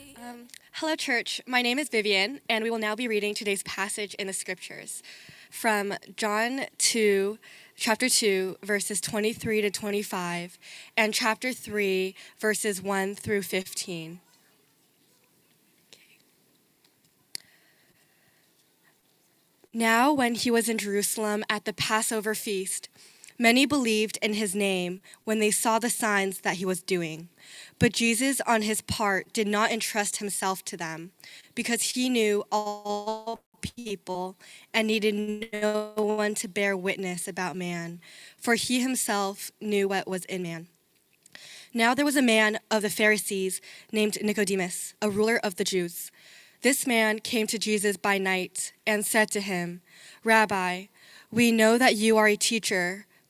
Um, hello, church. My name is Vivian, and we will now be reading today's passage in the scriptures from John 2, chapter 2, verses 23 to 25, and chapter 3, verses 1 through 15. Now, when he was in Jerusalem at the Passover feast, many believed in his name when they saw the signs that he was doing. But Jesus, on his part, did not entrust himself to them because he knew all people and needed no one to bear witness about man, for he himself knew what was in man. Now there was a man of the Pharisees named Nicodemus, a ruler of the Jews. This man came to Jesus by night and said to him, Rabbi, we know that you are a teacher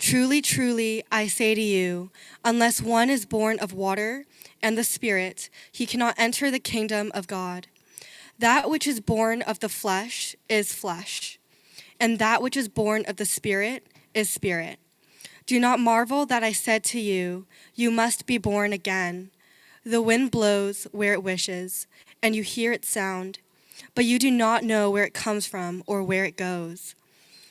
Truly, truly, I say to you, unless one is born of water and the Spirit, he cannot enter the kingdom of God. That which is born of the flesh is flesh, and that which is born of the Spirit is spirit. Do not marvel that I said to you, You must be born again. The wind blows where it wishes, and you hear its sound but you do not know where it comes from or where it goes.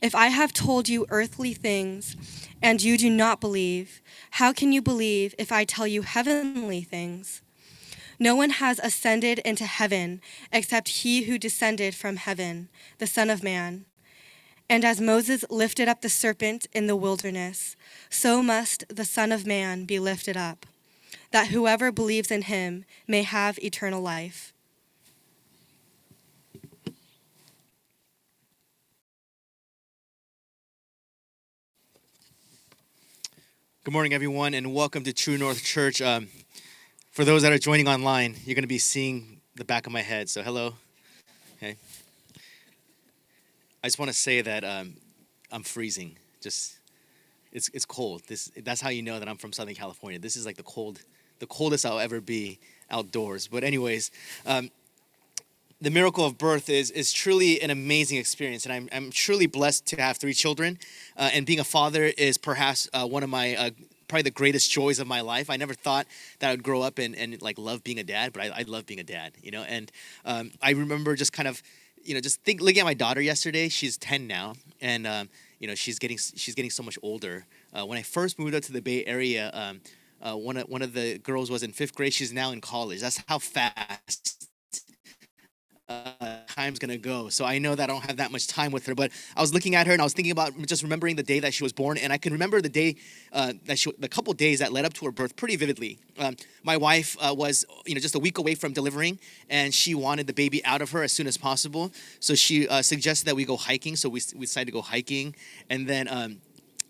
If I have told you earthly things and you do not believe, how can you believe if I tell you heavenly things? No one has ascended into heaven except he who descended from heaven, the Son of Man. And as Moses lifted up the serpent in the wilderness, so must the Son of Man be lifted up, that whoever believes in him may have eternal life. Good morning, everyone, and welcome to True North Church. Um, for those that are joining online, you're going to be seeing the back of my head. So, hello. Okay. I just want to say that um, I'm freezing. Just it's it's cold. This that's how you know that I'm from Southern California. This is like the cold, the coldest I'll ever be outdoors. But anyways, um, the miracle of birth is, is truly an amazing experience. And I'm, I'm truly blessed to have three children. Uh, and being a father is perhaps uh, one of my, uh, probably the greatest joys of my life. I never thought that I would grow up and, and like love being a dad, but I, I love being a dad, you know? And um, I remember just kind of, you know, just think, looking at my daughter yesterday, she's 10 now. And, um, you know, she's getting, she's getting so much older. Uh, when I first moved up to the Bay Area, um, uh, one, of, one of the girls was in fifth grade. She's now in college. That's how fast uh, time's gonna go. So I know that I don't have that much time with her. But I was looking at her and I was thinking about just remembering the day that she was born, and I can remember the day uh, that she, the couple days that led up to her birth pretty vividly. Um, my wife uh, was, you know, just a week away from delivering, and she wanted the baby out of her as soon as possible. So she uh, suggested that we go hiking. So we, we decided to go hiking, and then. Um,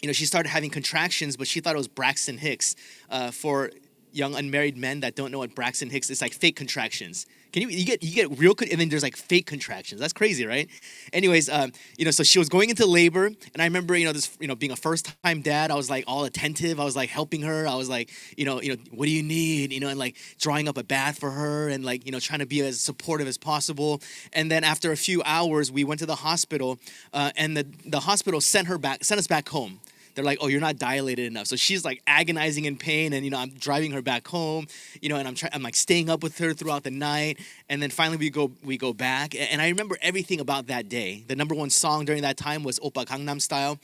you know, she started having contractions, but she thought it was Braxton Hicks. Uh, for young unmarried men that don't know what Braxton Hicks is, like fake contractions. Can you you get you get real and then there's like fake contractions. That's crazy, right? Anyways, um, you know, so she was going into labor, and I remember, you know, this, you know, being a first time dad, I was like all attentive. I was like helping her. I was like, you know, you know, what do you need? You know, and like drawing up a bath for her, and like you know, trying to be as supportive as possible. And then after a few hours, we went to the hospital, uh, and the the hospital sent her back, sent us back home they're like, oh, you're not dilated enough. So she's like agonizing in pain, and you know, I'm driving her back home, you know, and I'm trying, I'm like staying up with her throughout the night, and then finally we go, we go back, and I remember everything about that day. The number one song during that time was Oppa Gangnam Style.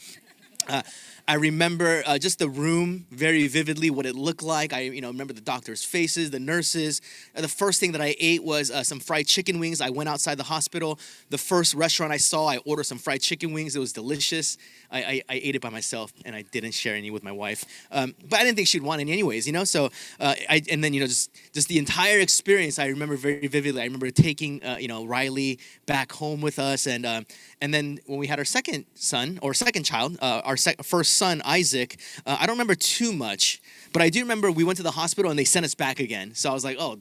Uh, I remember uh, just the room very vividly, what it looked like. I, you know, remember the doctors' faces, the nurses. Uh, the first thing that I ate was uh, some fried chicken wings. I went outside the hospital. The first restaurant I saw, I ordered some fried chicken wings. It was delicious. I, I, I ate it by myself, and I didn't share any with my wife. Um, but I didn't think she'd want any anyways, you know. So, uh, I and then you know just just the entire experience, I remember very vividly. I remember taking uh, you know Riley back home with us, and uh, and then when we had our second son or second child, our sec- first son Isaac, uh, I don't remember too much, but I do remember we went to the hospital and they sent us back again. So I was like, oh,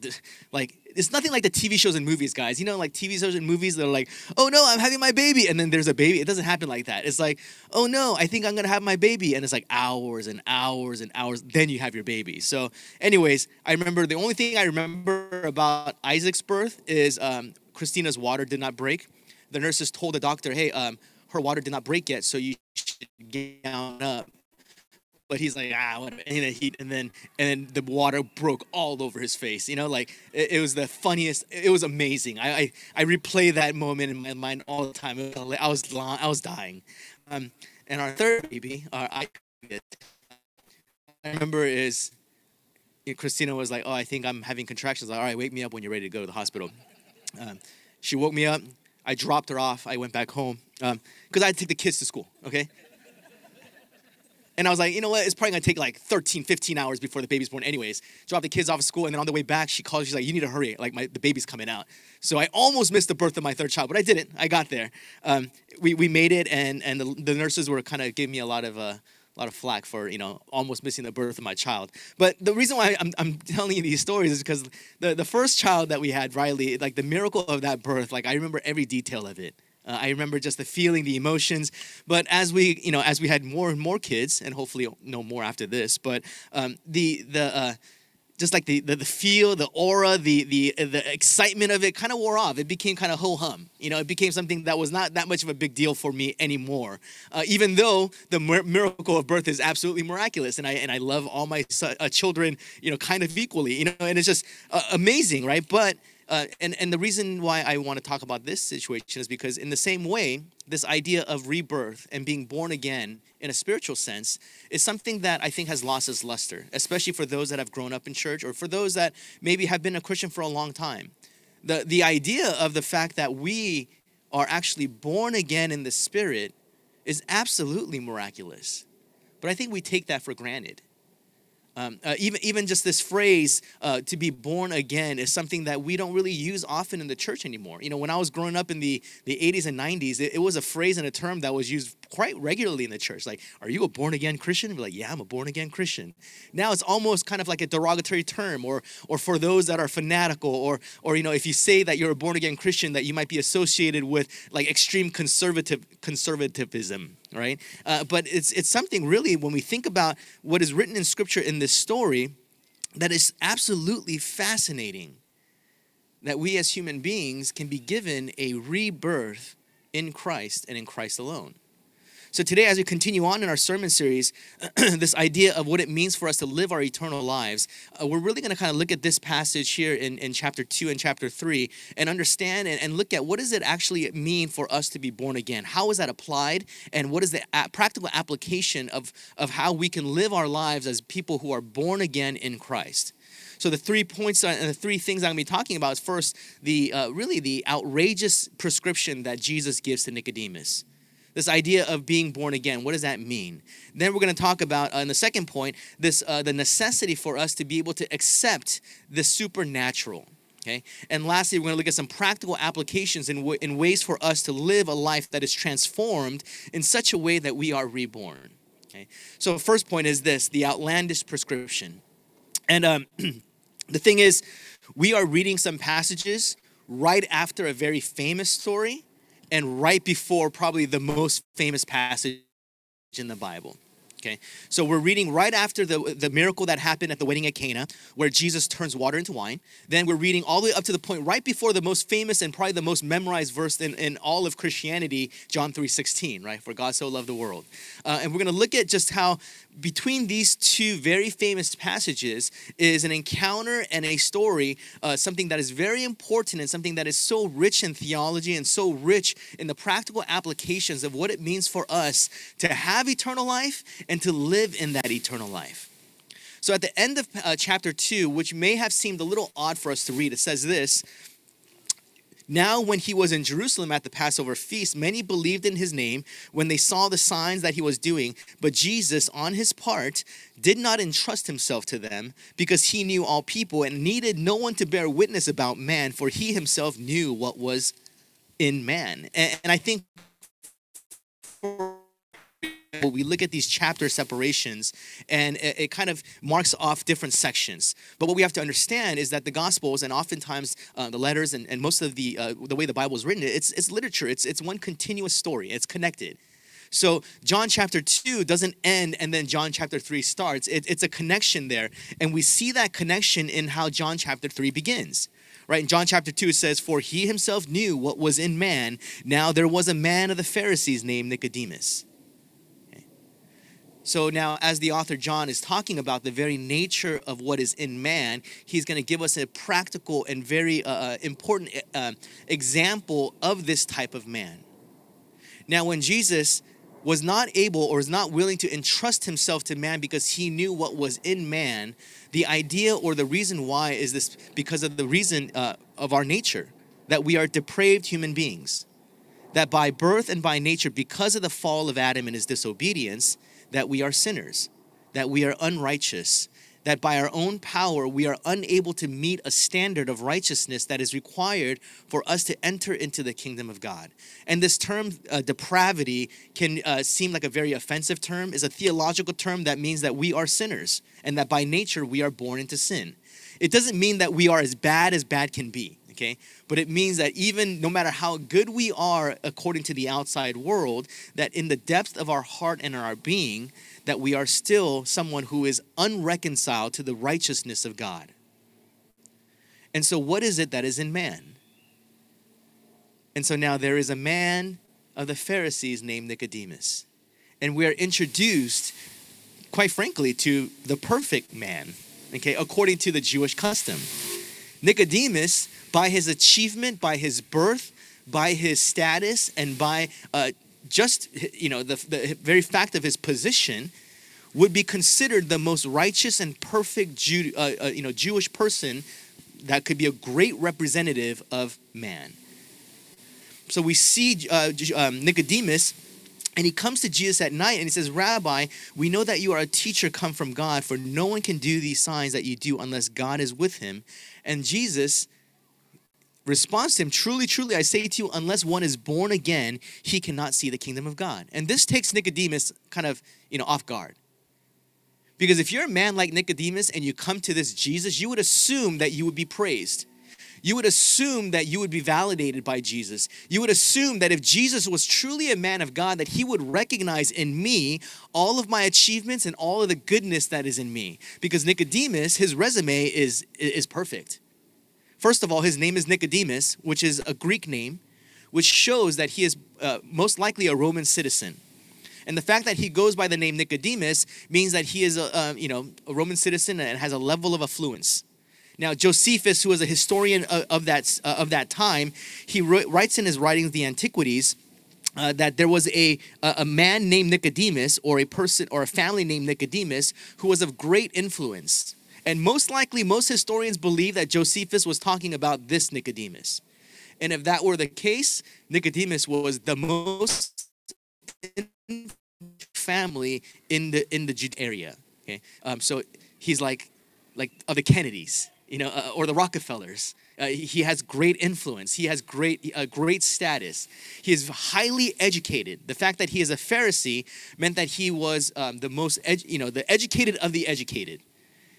like it's nothing like the TV shows and movies, guys. You know, like TV shows and movies, they're like, oh no, I'm having my baby, and then there's a baby. It doesn't happen like that. It's like, oh no, I think I'm gonna have my baby, and it's like hours and hours and hours. Then you have your baby. So, anyways, I remember the only thing I remember about Isaac's birth is um, Christina's water did not break. The nurses told the doctor, hey, um, her water did not break yet, so you should get down up but he's like ah what and then he and then and then the water broke all over his face you know like it, it was the funniest it was amazing I, I i replay that moment in my mind all the time i was i was dying um and our third baby our i I remember is Christina was like, "Oh, I think I'm having contractions." Like, all right, wake me up when you're ready to go to the hospital. Um, she woke me up. I dropped her off. I went back home because um, I had to take the kids to school. Okay, and I was like, you know what? It's probably gonna take like 13, 15 hours before the baby's born, anyways. Drop the kids off at school, and then on the way back, she calls. She's like, you need to hurry. Like, my, the baby's coming out. So I almost missed the birth of my third child, but I didn't. I got there. Um, we, we made it, and, and the, the nurses were kind of giving me a lot of. Uh, a lot of flack for you know almost missing the birth of my child but the reason why i'm, I'm telling you these stories is because the, the first child that we had riley like the miracle of that birth like i remember every detail of it uh, I remember just the feeling, the emotions. But as we, you know, as we had more and more kids, and hopefully no more after this, but um, the the uh, just like the, the, the feel, the aura, the the the excitement of it kind of wore off. It became kind of ho hum. You know, it became something that was not that much of a big deal for me anymore. Uh, even though the miracle of birth is absolutely miraculous, and I and I love all my uh, children, you know, kind of equally. You know, and it's just uh, amazing, right? But uh, and, and the reason why I want to talk about this situation is because, in the same way, this idea of rebirth and being born again in a spiritual sense is something that I think has lost its luster, especially for those that have grown up in church or for those that maybe have been a Christian for a long time. The, the idea of the fact that we are actually born again in the Spirit is absolutely miraculous. But I think we take that for granted. Um, uh, even even just this phrase uh, "to be born again" is something that we don't really use often in the church anymore. You know, when I was growing up in the the 80s and 90s, it, it was a phrase and a term that was used quite regularly in the church. Like, "Are you a born again Christian?" And like, "Yeah, I'm a born again Christian." Now it's almost kind of like a derogatory term, or or for those that are fanatical, or or you know, if you say that you're a born again Christian, that you might be associated with like extreme conservative conservatism right? Uh, but it's it's something really when we think about what is written in Scripture in this story that is absolutely fascinating. That we as human beings can be given a rebirth in Christ and in Christ alone. So, today, as we continue on in our sermon series, this idea of what it means for us to live our eternal lives, uh, we're really going to kind of look at this passage here in, in chapter 2 and chapter 3 and understand and, and look at what does it actually mean for us to be born again? How is that applied? And what is the a- practical application of, of how we can live our lives as people who are born again in Christ? So the three points and the three things I'm going to be talking about is first the uh, really the outrageous prescription that Jesus gives to Nicodemus this idea of being born again. What does that mean? Then we're going to talk about uh, in the second point this uh, the necessity for us to be able to accept the supernatural okay? And lastly we're going to look at some practical applications in, w- in ways for us to live a life that is transformed in such a way that we are reborn okay? So first point is this the outlandish prescription. And um, the thing is we are reading some passages right after a very famous story and right before probably the most famous passage in the Bible. Okay, so we're reading right after the, the miracle that happened at the wedding at Cana, where Jesus turns water into wine. Then we're reading all the way up to the point right before the most famous and probably the most memorized verse in, in all of Christianity, John 3.16, right? For God so loved the world. Uh, and we're going to look at just how between these two very famous passages is an encounter and a story, uh, something that is very important and something that is so rich in theology and so rich in the practical applications of what it means for us to have eternal life and and to live in that eternal life. So at the end of uh, chapter 2, which may have seemed a little odd for us to read, it says this now, when he was in Jerusalem at the Passover feast, many believed in his name when they saw the signs that he was doing. But Jesus, on his part, did not entrust himself to them because he knew all people and needed no one to bear witness about man, for he himself knew what was in man. And, and I think we look at these chapter separations and it, it, kind of marks off different sections. But what we have to understand is that the Gospels and oftentimes uh, the letters and, and most of the uh, the way the Bible is written, it's, it's literature. It's, it's one continuous story. It's connected. So John chapter 2 doesn't end and then John chapter 3 starts. It, it's a connection there. And we see that connection in how John chapter 3 begins right? In John chapter 2, it says, For he himself knew what was in man. Now there was a man of the Pharisees named Nicodemus. So now, as the author John is talking about the very nature of what is in man, he's going to give us a practical and very uh, uh important uh, example of this type of man. Now, when Jesus was not able or was not willing to entrust himself to man because he knew what was in man, the idea or the reason why is this because of the reason uh, of our nature that we are depraved human beings. That by birth and by nature, because of the fall of Adam and his disobedience, that we are sinners, that we are unrighteous, that by our own power we are unable to meet a standard of righteousness that is required for us to enter into the kingdom of God. And this term, uh, depravity, can uh, seem like a very offensive term, is a theological term that means that we are sinners and that by nature we are born into sin. It doesn't mean that we are as bad as bad can be okay? But it means that even no matter how good we are according to the outside world, that in the depth of our heart and our being, that we are still someone who is unreconciled to the righteousness of God. And so, what is it that is in man? And so now there is a man of the Pharisees named Nicodemus. And we are introduced, quite frankly, to the perfect man, okay, according to the Jewish custom. Nicodemus by his achievement, by his birth, by his status, and by uh, just you know the, the very fact of his position, would be considered the most righteous and perfect Jew, uh, uh, you know Jewish person that could be a great representative of man. So we see uh, um, Nicodemus and he comes to Jesus at night and he says, Rabbi, we know that you are a teacher come from God, for no one can do these signs that you do unless God is with him. And Jesus responds to him, Truly, truly, I say to you, unless one is born again, he cannot see the kingdom of God. And this takes Nicodemus kind of, you know, off guard. Because if you're a man like Nicodemus and you come to this Jesus, you would assume that you would be praised. You would assume that you would be validated by Jesus. You would assume that if Jesus was truly a man of God, that he would recognize in me all of my achievements and all of the goodness that is in me. Because Nicodemus, his resume is, is perfect. First of all, his name is Nicodemus, which is a Greek name, which shows that he is uh, most likely a Roman citizen. And the fact that he goes by the name Nicodemus means that he is a, you know, a Roman citizen and has a level of affluence. Now, Josephus, who was a historian of, of that, uh, of that time, he writes in his writings, the Antiquities, uh, that there was a, a man named Nicodemus, or a person, or a family named Nicodemus, who was of great influence. And most likely, most historians believe that Josephus was talking about this Nicodemus. And if that were the case, Nicodemus was the most family in the in the area. Okay, um, so he's like like of the Kennedys, you know, uh, or the Rockefellers. Uh, he has great influence. He has great, uh, great status. He is highly educated. The fact that he is a Pharisee meant that he was um, the most, edu- you know, the educated of the educated.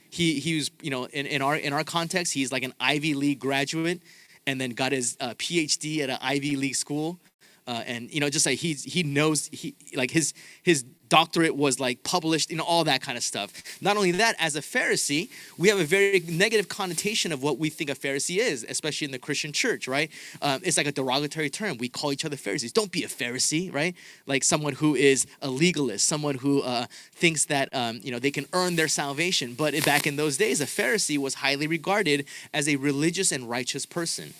He, he was, you know, in, in, our, in our context, he's like an Ivy League graduate and then got his uh, PhD at an Ivy League school. Uh, and you know, just like he he knows he like his his doctorate was like published, know, all that kind of stuff. Not only that, as a Pharisee, we have a very negative connotation of what we think a Pharisee is, especially in the Christian church, right? Um, it's like a derogatory term. We call each other Pharisees. Don't be a Pharisee, right? Like someone who is a legalist, someone who uh, thinks that um, you know they can earn their salvation. But back in those days, a Pharisee was highly regarded as a religious and righteous person.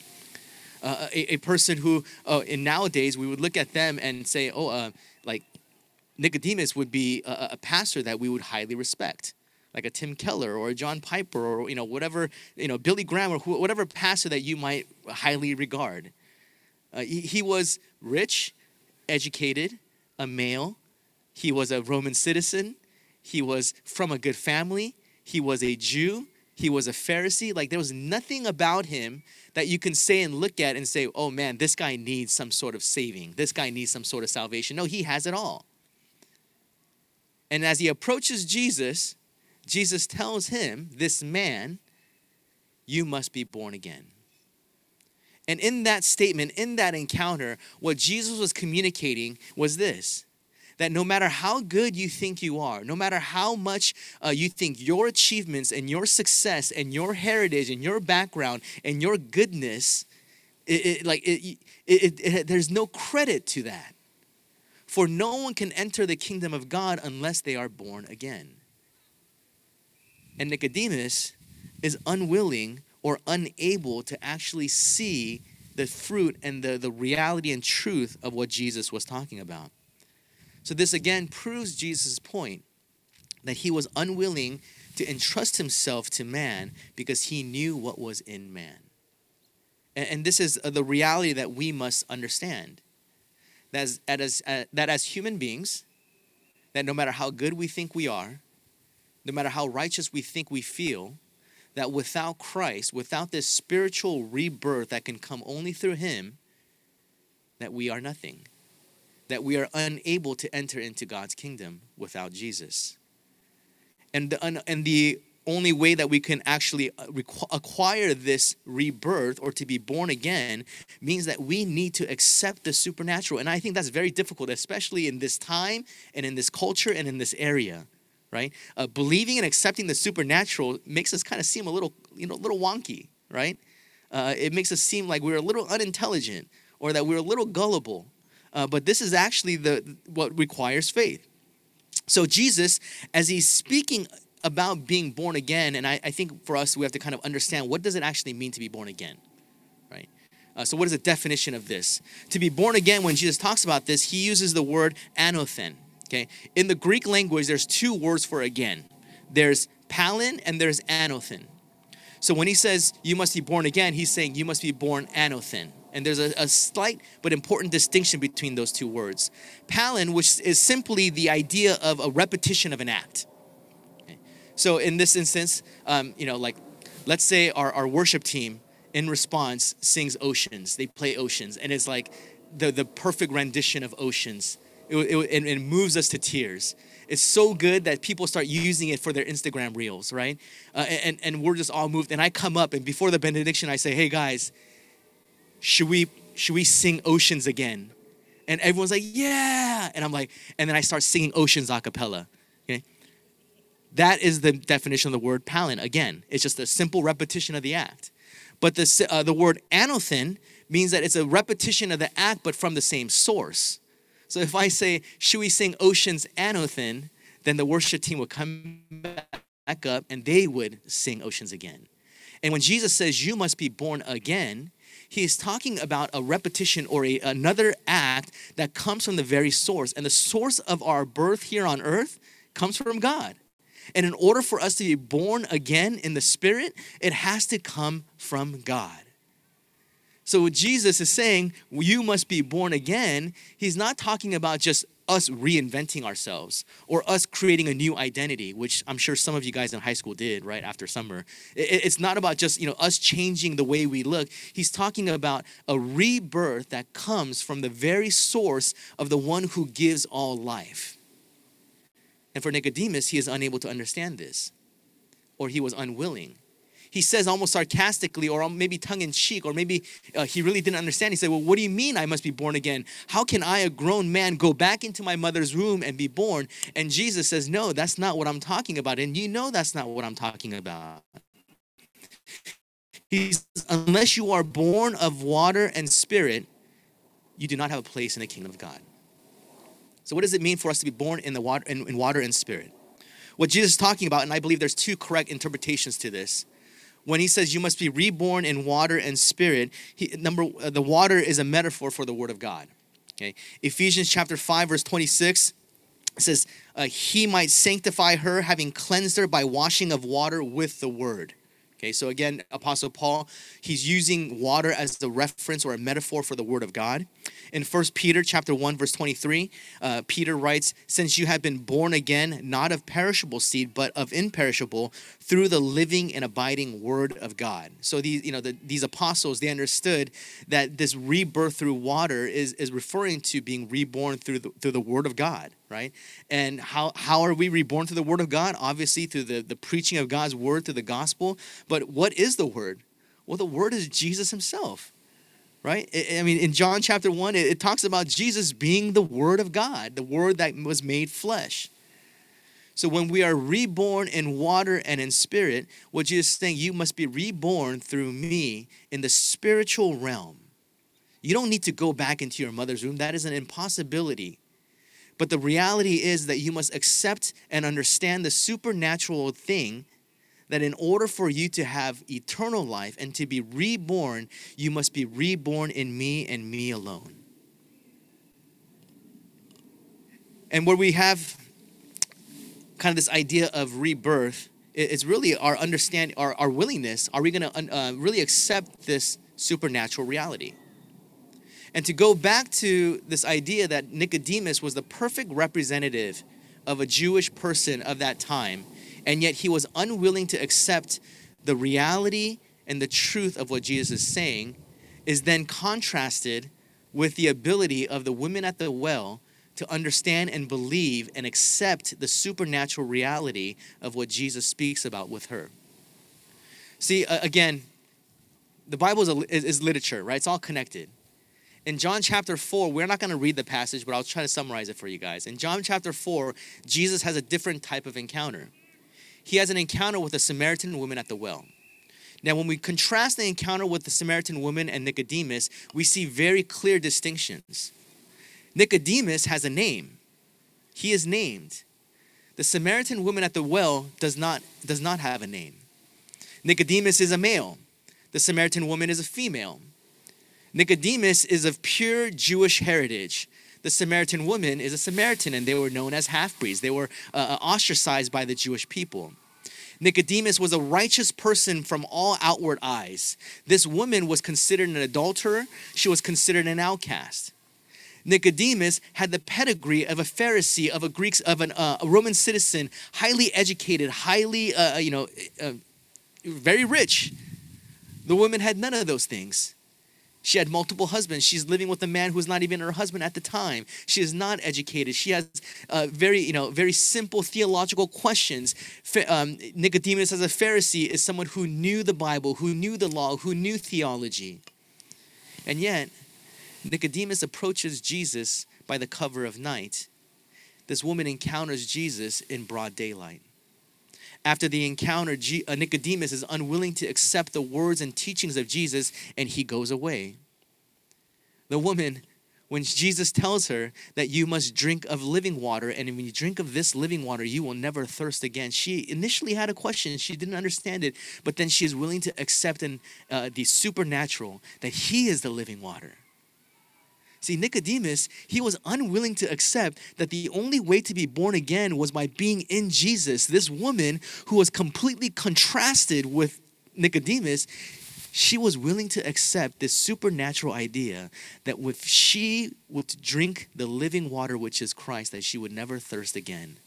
Uh, a, a, person who, uh, in nowadays, we would look at them and say, oh, uh, like Nicodemus would be a, a pastor that we would highly respect like a Tim Keller or a John Piper or you know whatever you know Billy Graham or wh- whatever pastor that you might highly regard. Uh, he, he was rich, educated, a male. He was a Roman citizen. He was from a good family. He was a Jew. He was a Pharisee. Like there was nothing about him that you can say and look at and say, oh man, this guy needs some sort of saving. This guy needs some sort of salvation. No, he has it all. And as he approaches Jesus, Jesus tells him, This man, you must be born again. And in that statement, in that encounter, what Jesus was communicating was this that no matter how good you think you are, no matter how much uh, you think your achievements and your success and your heritage and your background and your goodness, it, it like it, there's no credit to that. For no one can enter the kingdom of God unless they are born again. And Nicodemus is unwilling or unable to actually see the fruit and the, the reality and truth of what Jesus was talking about. So, this again proves Jesus' point that he was unwilling to entrust himself to man because he knew what was in man. And, and this is uh, the reality that we must understand that as, as, uh, that as human beings, that no matter how good we think we are, no matter how righteous we think we feel, that without Christ, without this spiritual rebirth that can come only through Him, that we are nothing. That we are unable to enter into God's kingdom without Jesus. And the, and the only way that we can actually uh, acquire this rebirth or to be born again means that we need to accept the supernatural. And I think that's very difficult, especially in this time and in this culture and in this area right? Uh, believing and accepting the supernatural makes us kind of seem a little, you know, a little wonky, right? Uh, it makes us seem like we're a little unintelligent or that we're a little gullible. Uh, but this is actually the what requires faith. So Jesus, as he's speaking about being born again, and I, I think for us we have to kind of understand what does it actually mean to be born again, right? Uh, so what is the definition of this? To be born again, when Jesus talks about this, he uses the word anothen. Okay, in the Greek language, there's two words for again. There's palin and there's anothen. So when he says you must be born again, he's saying you must be born anothen. And there's a, a, slight but important distinction between those two words. Palin, which is simply the idea of a repetition of an act. So in this instance, um, you know, like let's say our, our worship team in response sings Oceans. They play Oceans, and it's like the, the perfect rendition of Oceans it, it, it, moves us to tears. It's so good that people start using it for their Instagram reels, right? Uh, and, and we're just all moved. And I come up, and before the benediction, I say, hey guys, should we, should we sing Oceans again? And everyone's like, yeah. And I'm like, and then I start singing Oceans a cappella. That is the definition of the word palin. Again, it's just a simple repetition of the act. But the, uh, the word anothen means that it's a repetition of the act, but from the same source. So if I say, should we sing Ocean's Anothen, then the worship team would come back up and they would sing Oceans again. And when Jesus says, you must be born again, he is talking about a repetition or a, another act that comes from the very source. And the source of our birth here on earth comes from God. And in order for us to be born again in the Spirit, it has to come from God. So what Jesus is saying, you must be born again, he's not talking about just us reinventing ourselves or us creating a new identity, which I'm sure some of you guys in high school did right after summer. It's not about just you know us changing the way we look. He's talking about a rebirth that comes from the very source of the one who gives all life. And for Nicodemus, he is unable to understand this, or he was unwilling he says almost sarcastically or maybe tongue in cheek or maybe uh, he really didn't understand. He said, Well, what do you mean I must be born again? How can I, a grown man, go back into my mother's womb and be born? And Jesus says, No, that's not what I'm talking about. And you know that's not what I'm talking about. He's unless you are born of water and spirit, you do not have a place in the kingdom of God. So, what does it mean for us to be born in the water in, in water and spirit? What Jesus is talking about, and I believe there's two correct interpretations to this when he says you must be reborn in water and spirit, he, number uh, the water is a metaphor for the word of God. Okay? Ephesians chapter 5 verse 26 it says, uh, He might sanctify her, having cleansed her by washing of water with the word. Okay, so again, Apostle Paul, he's using water as the reference or a metaphor for the word of God. In 1 Peter chapter 1, verse 23, uh, Peter writes, Since you have been born again, not of perishable seed, but of imperishable, through the living and abiding word of God. So these, you know, the, these apostles, they understood that this rebirth through water is, is referring to being reborn through the, through the word of God right? And how, how are we reborn through the Word of God? Obviously, through the, the preaching of God's Word, through the gospel. But what is the Word? Well, the Word is Jesus Himself, right? I mean, in John chapter 1, it, it talks about Jesus being the Word of God, the Word that was made flesh. So when we are reborn in water and in spirit, what Jesus is saying, you must be reborn through me in the spiritual realm. You don't need to go back into your mother's womb. That is an impossibility. But the reality is that you must accept and understand the supernatural thing that in order for you to have eternal life and to be reborn, you must be reborn in me and me alone. And where we have kind of this idea of rebirth, it's really our understanding, our, our willingness. Are we going to uh, really accept this supernatural reality? And to go back to this idea that Nicodemus was the perfect representative of a Jewish person of that time, and yet he was unwilling to accept the reality and the truth of what Jesus is saying, is then contrasted with the ability of the women at the well to understand and believe and accept the supernatural reality of what Jesus speaks about with her. See, again, the Bible is, a, is literature, right? It's all connected in John chapter 4, we're not going to read the passage, but I'll try to summarize it for you guys. In John chapter 4, Jesus has a different type of encounter. He has an encounter with a Samaritan woman at the well. Now, when we contrast the encounter with the Samaritan woman and Nicodemus, we see very clear distinctions. Nicodemus has a name, he is named. The Samaritan woman at the well does not, does not have a name. Nicodemus is a male, the Samaritan woman is a female. Nicodemus is of pure Jewish heritage. The Samaritan woman is a Samaritan, and they were known as half breeds. They were uh, uh, ostracized by the Jewish people. Nicodemus was a righteous person from all outward eyes. This woman was considered an adulterer, she was considered an outcast. Nicodemus had the pedigree of a Pharisee, of a Greek, of an, uh, a Roman citizen, highly educated, highly, uh, uh you know, uh, very rich. The woman had none of those things. She had multiple husbands. She's living with a man who's not even her husband at the time. She is not educated. She has uh, very, you know, very simple theological questions. Um, Nicodemus, as a Pharisee, is someone who knew the Bible, who knew the law, who knew theology. And yet, Nicodemus approaches Jesus by the cover of night. This woman encounters Jesus in broad daylight. After the encounter, uh, Nicodemus is unwilling to accept the words and teachings of Jesus and he goes away. The woman, when Jesus tells her that you must drink of living water, and when you drink of this living water, you will never thirst again, she initially had a question. She didn't understand it, but then she is willing to accept in, uh, the supernatural that he is the living water. See, Nicodemus, he was unwilling to accept that the only way to be born again was by being in Jesus. This woman, who was completely contrasted with Nicodemus, she was willing to accept this supernatural idea that if she would drink the living water, which is Christ, that she would never thirst again.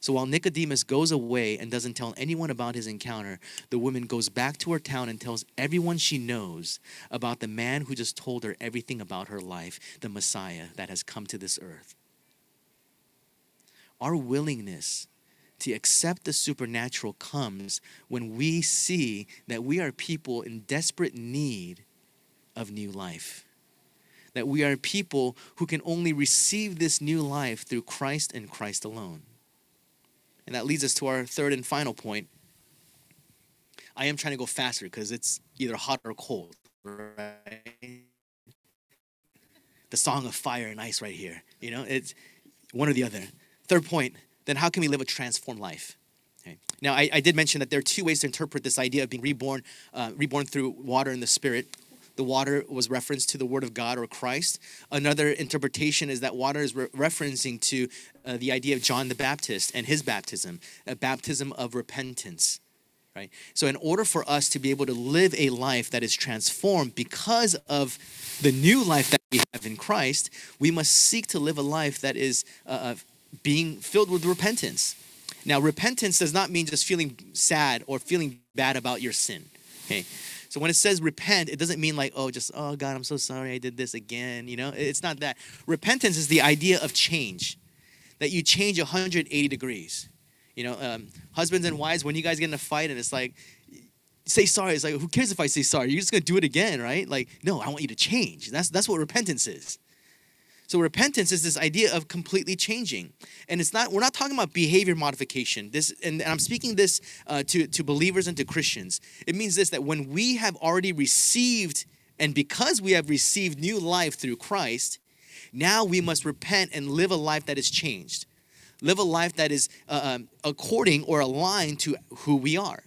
So while Nicodemus goes away and doesn't tell anyone about his encounter, the woman goes back to her town and tells everyone she knows about the man who just told her everything about her life, the Messiah that has come to this earth. Our willingness to accept the supernatural comes when we see that we are people in desperate need of new life. That we are people who can only receive this new life through Christ and Christ alone. And that leads us to our third and final point. I am trying to go faster because it's either hot or cold, right? The song of fire and ice right here. You know, it's one or the other. Third point, then how can we live a transformed life? Okay. Now, I, I, did mention that there are two ways to interpret this idea of being reborn, uh, reborn through water and the Spirit. The water was referenced to the Word of God or Christ. Another interpretation is that water is re- referencing to uh, the idea of John the Baptist and his baptism, a baptism of repentance. Right? So, in order for us to be able to live a life that is transformed because of the new life that we have in Christ, we must seek to live a life that is uh, being filled with repentance. Now, repentance does not mean just feeling sad or feeling bad about your sin. Okay. So when it says repent, it doesn't mean like, oh, just, oh God, I'm so sorry I did this again. You know, it's not that. Repentance is the idea of change, that you change 180 degrees. You know, um, husbands and wives, when you guys get in a fight and it's like, say sorry, it's like, who cares if I say sorry? You're just gonna do it again, right? Like, no, I want you to change. That's that's what repentance is. So repentance is this idea of completely changing, and it's not. We're not talking about behavior modification. This, and, I'm speaking this uh, to to believers and to Christians. It means this that when we have already received, and because we have received new life through Christ, now we must repent and live a life that is changed, live a life that is uh, um, according or aligned to who we are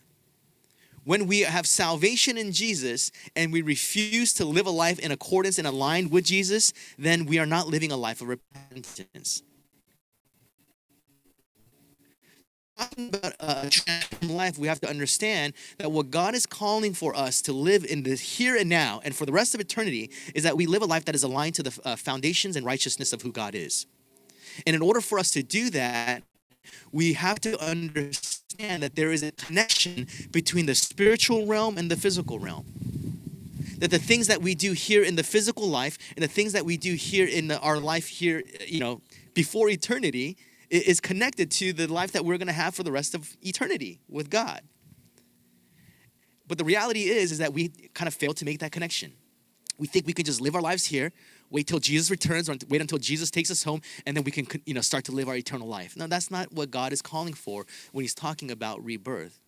when we have salvation in Jesus and we refuse to live a life in accordance and aligned with Jesus, then we are not living a life of repentance. Talking about a transformed life, we have to understand that what God is calling for us to live in the here and now and for the rest of eternity is that we live a life that is aligned to the uh, foundations and righteousness of who God is. And in order for us to do that, we have to understand that there is a connection between the spiritual realm and the physical realm. That the things that we do here in the physical life and the things that we do here in the, our life here, you know, before eternity is connected to the life that we're going to have for the rest of eternity with God. But the reality is is that we kind of fail to make that connection. We think we can just live our lives here, wait till Jesus returns or wait until Jesus takes us home and then we can you know start to live our eternal life. No, that's not what God is calling for when he's talking about rebirth.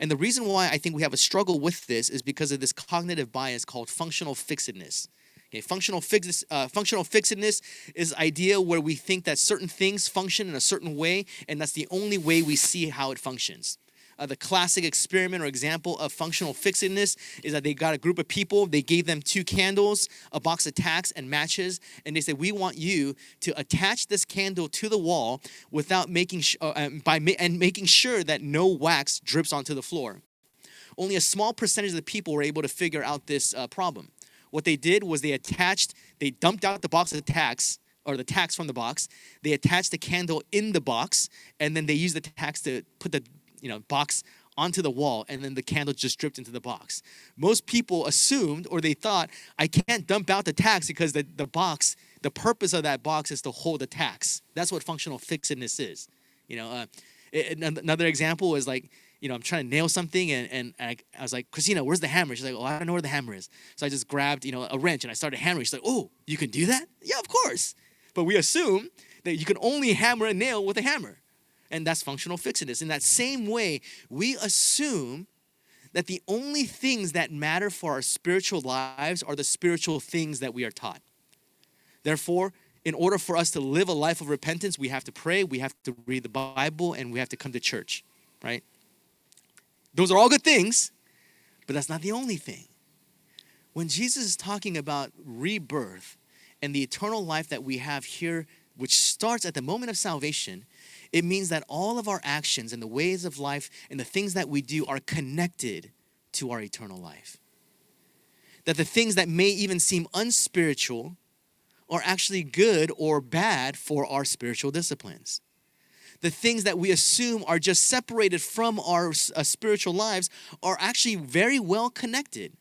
And the reason why I think we have a struggle with this is because of this cognitive bias called functional fixedness. Okay, functional, fix, uh, functional fixedness is idea where we think that certain things function in a certain way, and that's the only way we see how it functions uh, the classic experiment or example of functional fixedness is that they got a group of people, they gave them two candles, a box of tacks, and matches, and they said, "We want you to attach this candle to the wall without making sh- uh, by ma- and making sure that no wax drips onto the floor." Only a small percentage of the people were able to figure out this uh, problem. What they did was they attached, they dumped out the box of tacks or the tacks from the box. They attached the candle in the box, and then they used the tacks to put the you know box onto the wall and then the candle just dripped into the box. Most people assumed or they thought I can't dump out the tacks because the, the box, the purpose of that box is to hold the tacks. That's what functional fixedness is. You know, uh, it, another example is like, you know, I'm trying to nail something and, and I, I, was like, Christina, where's the hammer? She's like, oh, I don't know where the hammer is. So I just grabbed, you know, a wrench and I started hammering. She's like, oh, you can do that? Yeah, of course. But we assume that you can only hammer a nail with a hammer and that's functional fixedness. In that same way, we assume that the only things that matter for our spiritual lives are the spiritual things that we are taught. Therefore, in order for us to live a life of repentance, we have to pray, we have to read the Bible, and we have to come to church, right? Those are all good things, but that's not the only thing. When Jesus is talking about rebirth and the eternal life that we have here, which starts at the moment of salvation, it means that all of our actions and the ways of life and the things that we do are connected to our eternal life. That the things that may even seem unspiritual are actually good or bad for our spiritual disciplines. The things that we assume are just separated from our uh, spiritual lives are actually very well connected.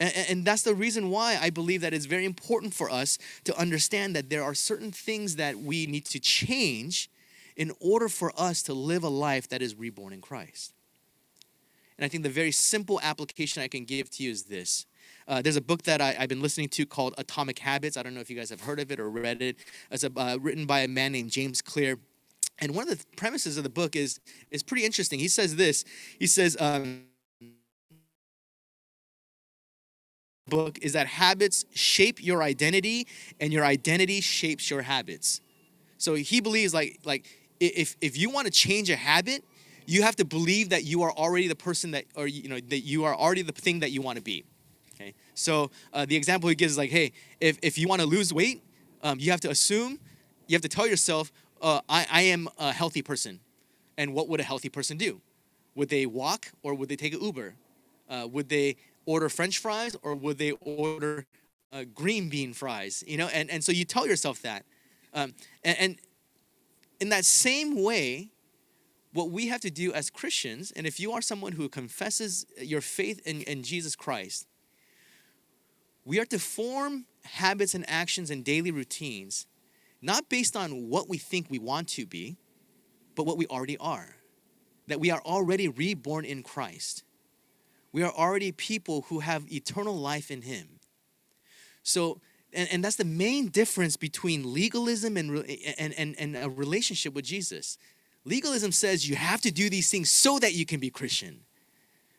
And, and that's the reason why I believe that it's very important for us to understand that there are certain things that we need to change in order for us to live a life that is reborn in Christ. And I think the very simple application I can give to you is this. Uh, there's a book that I, have been listening to called Atomic Habits. I don't know if you guys have heard of it or read it. It's a, uh, written by a man named James Clear. And one of the premises of the book is, is pretty interesting. He says this He says, um, book is that habits shape your identity and your identity shapes your habits. So he believes like like if if you want to change a habit, you have to believe that you are already the person that or you know that you are already the thing that you want to be. Okay, so uh, the example he gives is like, hey, if, if you want to lose weight, um, you have to assume, you have to tell yourself, uh, I, I am a healthy person. And what would a healthy person do? Would they walk or would they take an Uber? Uh, would they order French fries or would they order uh, green bean fries? You know, and, and so you tell yourself that. Um, and, and in that same way, what we have to do as Christians, and if you are someone who confesses your faith in, in Jesus Christ, we are to form habits and actions and daily routines not based on what we think we want to be, but what we already are. That we are already reborn in Christ. We are already people who have eternal life in Him. So, and, and that's the main difference between legalism and, and, and, and a relationship with Jesus. Legalism says you have to do these things so that you can be Christian.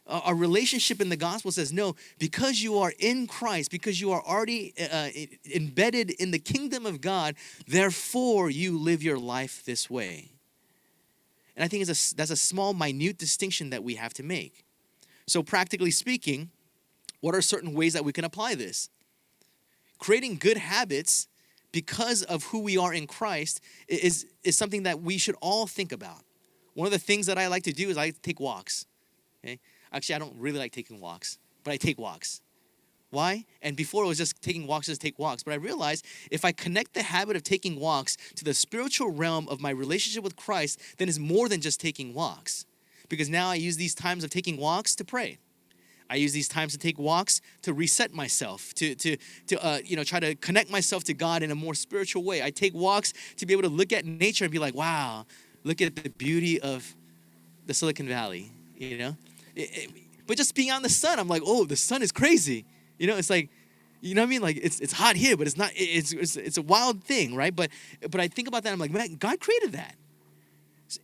Our relationship in the gospel says no because you are in christ because you are already uh, embedded in the kingdom of god therefore you live your life this way. And i think it's a, that's a small minute distinction that we have to make. So practically speaking what are certain ways that we can apply this creating good habits because of who we are in christ is, is something that we should all think about one of the things that i like to do is i take walks okay Actually, I don't really like taking walks, but I take walks. Why? And before it was just taking walks, just take walks. But I realized if I connect the habit of taking walks to the spiritual realm of my relationship with Christ, then it's more than just taking walks. Because now I use these times of taking walks to pray. I use these times to take walks to reset myself, to, to, to uh, you know, try to connect myself to God in a more spiritual way. I take walks to be able to look at nature and be like, wow, look at the beauty of the Silicon Valley, you know? It, it, but just being on the sun, I'm like, oh, the sun is crazy. You know, it's like, you know what I mean? Like it's it's hot here, but it's not. It's it's, it's a wild thing, right? But but I think about that. I'm like, man, God created that.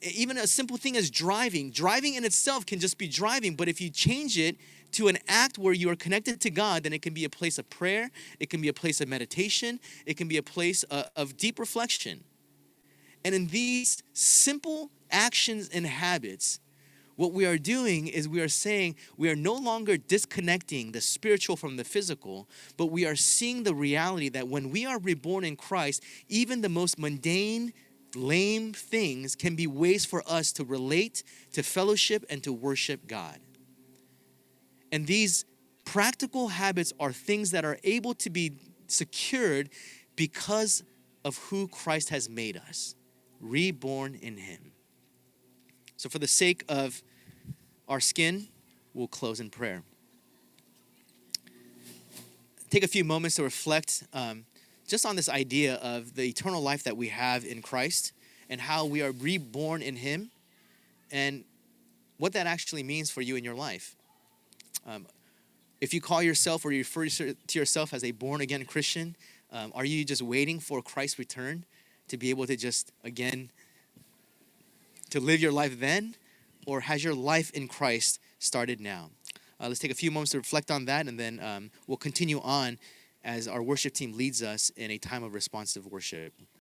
Even a simple thing as driving, driving in itself can just be driving. But if you change it to an act where you are connected to God, then it can be a place of prayer. It can be a place of meditation. It can be a place of, uh, of deep reflection. And in these simple actions and habits, what we are doing is we are saying we are no longer disconnecting the spiritual from the physical, but we are seeing the reality that when we are reborn in Christ, even the most mundane, lame things can be ways for us to relate, to fellowship, and to worship God. And these practical habits are things that are able to be secured because of who Christ has made us, reborn in Him. So, for the sake of our skin, we'll close in prayer. Take a few moments to reflect um, just on this idea of the eternal life that we have in Christ and how we are reborn in Him and what that actually means for you in your life. Um, if you call yourself or you refer to yourself as a born again Christian, um, are you just waiting for Christ's return to be able to just again to live your life then? or has your life in Christ started now? Uh, let's take a few moments to reflect on that, and then um, we'll continue on as our worship team leads us in a time of responsive worship.